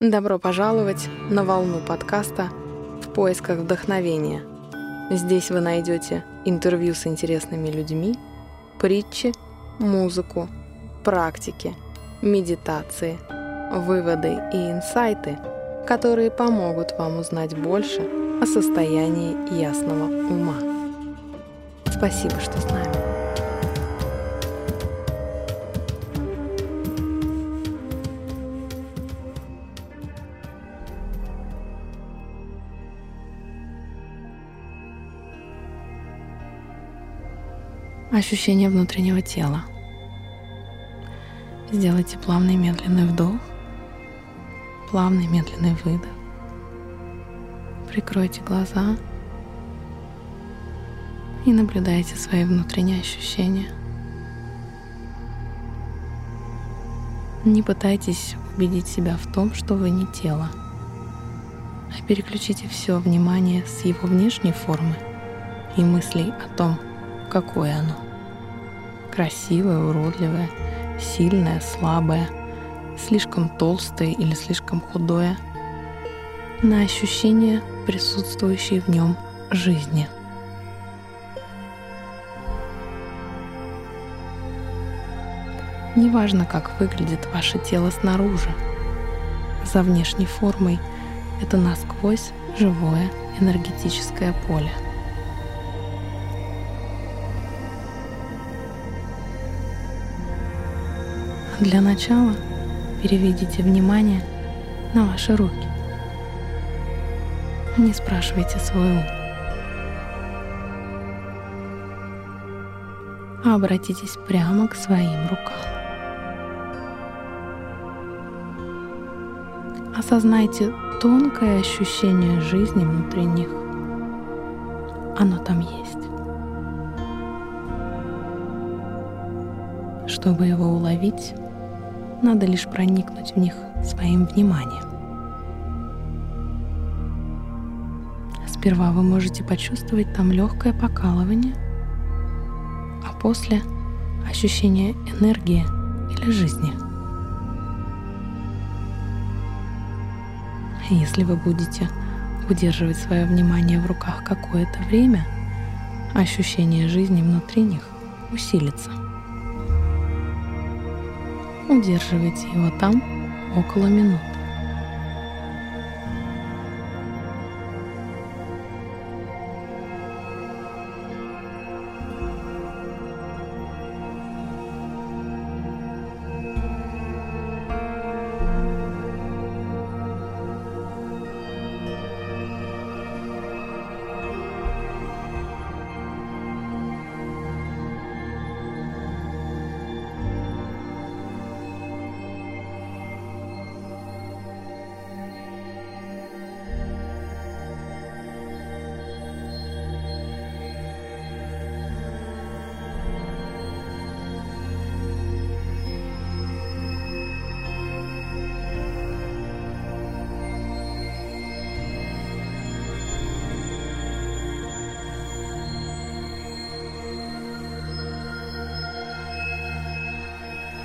Добро пожаловать на волну подкаста «В поисках вдохновения». Здесь вы найдете интервью с интересными людьми, притчи, музыку, практики, медитации, выводы и инсайты, которые помогут вам узнать больше о состоянии ясного ума. Спасибо, что с нами. Ощущение внутреннего тела. Сделайте плавный медленный вдох, плавный медленный выдох. Прикройте глаза и наблюдайте свои внутренние ощущения. Не пытайтесь убедить себя в том, что вы не тело, а переключите все внимание с его внешней формы и мыслей о том, какое оно. Красивое, уродливое, сильное, слабое, слишком толстое или слишком худое, на ощущение присутствующей в нем жизни. Неважно, как выглядит ваше тело снаружи, за внешней формой это насквозь живое энергетическое поле – Для начала переведите внимание на ваши руки. Не спрашивайте свой ум. А обратитесь прямо к своим рукам. Осознайте тонкое ощущение жизни внутри них. Оно там есть. Чтобы его уловить, надо лишь проникнуть в них своим вниманием. Сперва вы можете почувствовать там легкое покалывание, а после ощущение энергии или жизни. Если вы будете удерживать свое внимание в руках какое-то время, ощущение жизни внутри них усилится. Удерживайте его там около минуты.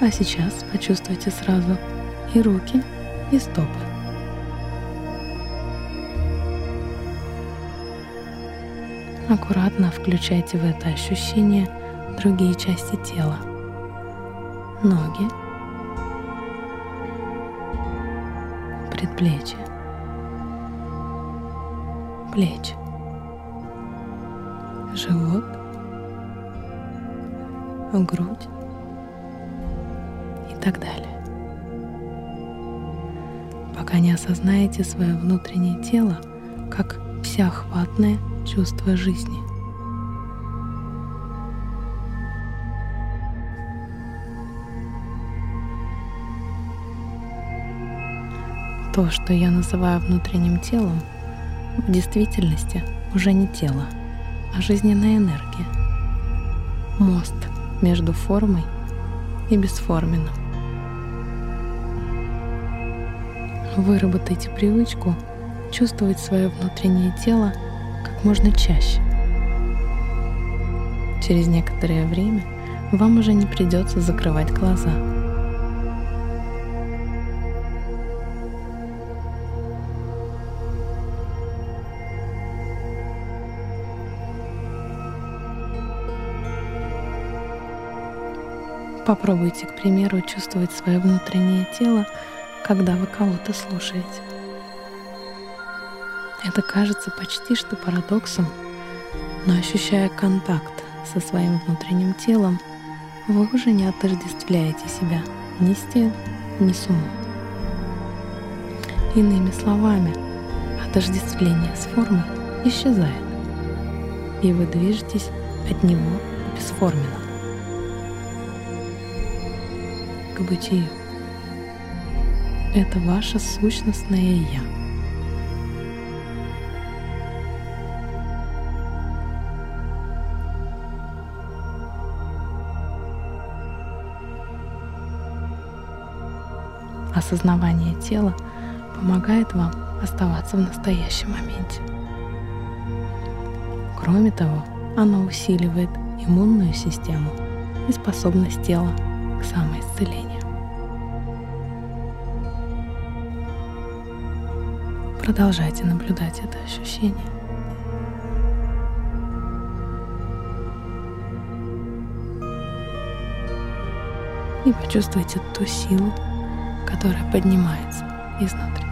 А сейчас почувствуйте сразу и руки, и стопы. Аккуратно включайте в это ощущение другие части тела. Ноги, предплечья, плечи, живот, грудь, так далее. Пока не осознаете свое внутреннее тело как всеохватное чувство жизни. То, что я называю внутренним телом, в действительности уже не тело, а жизненная энергия. Мост между формой и бесформенным. выработайте привычку чувствовать свое внутреннее тело как можно чаще. Через некоторое время вам уже не придется закрывать глаза. Попробуйте, к примеру, чувствовать свое внутреннее тело когда вы кого-то слушаете. Это кажется почти что парадоксом, но ощущая контакт со своим внутренним телом, вы уже не отождествляете себя ни с тем, ни с умом. Иными словами, отождествление с формой исчезает, и вы движетесь от него бесформенно к бытию. Это ваше сущностное «Я». Осознавание тела помогает вам оставаться в настоящем моменте. Кроме того, оно усиливает иммунную систему и способность тела к самоисцелению. Продолжайте наблюдать это ощущение. И почувствуйте ту силу, которая поднимается изнутри.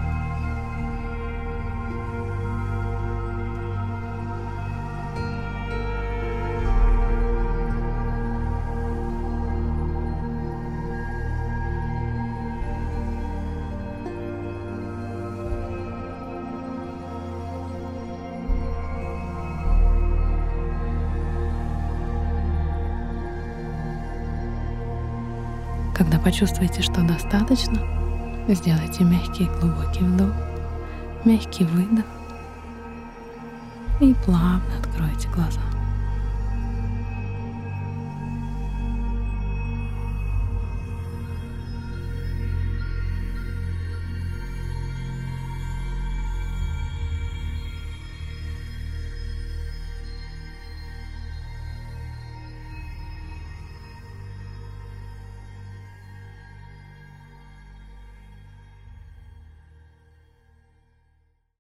Когда почувствуете, что достаточно, сделайте мягкий глубокий вдох, мягкий выдох и плавно откройте глаза.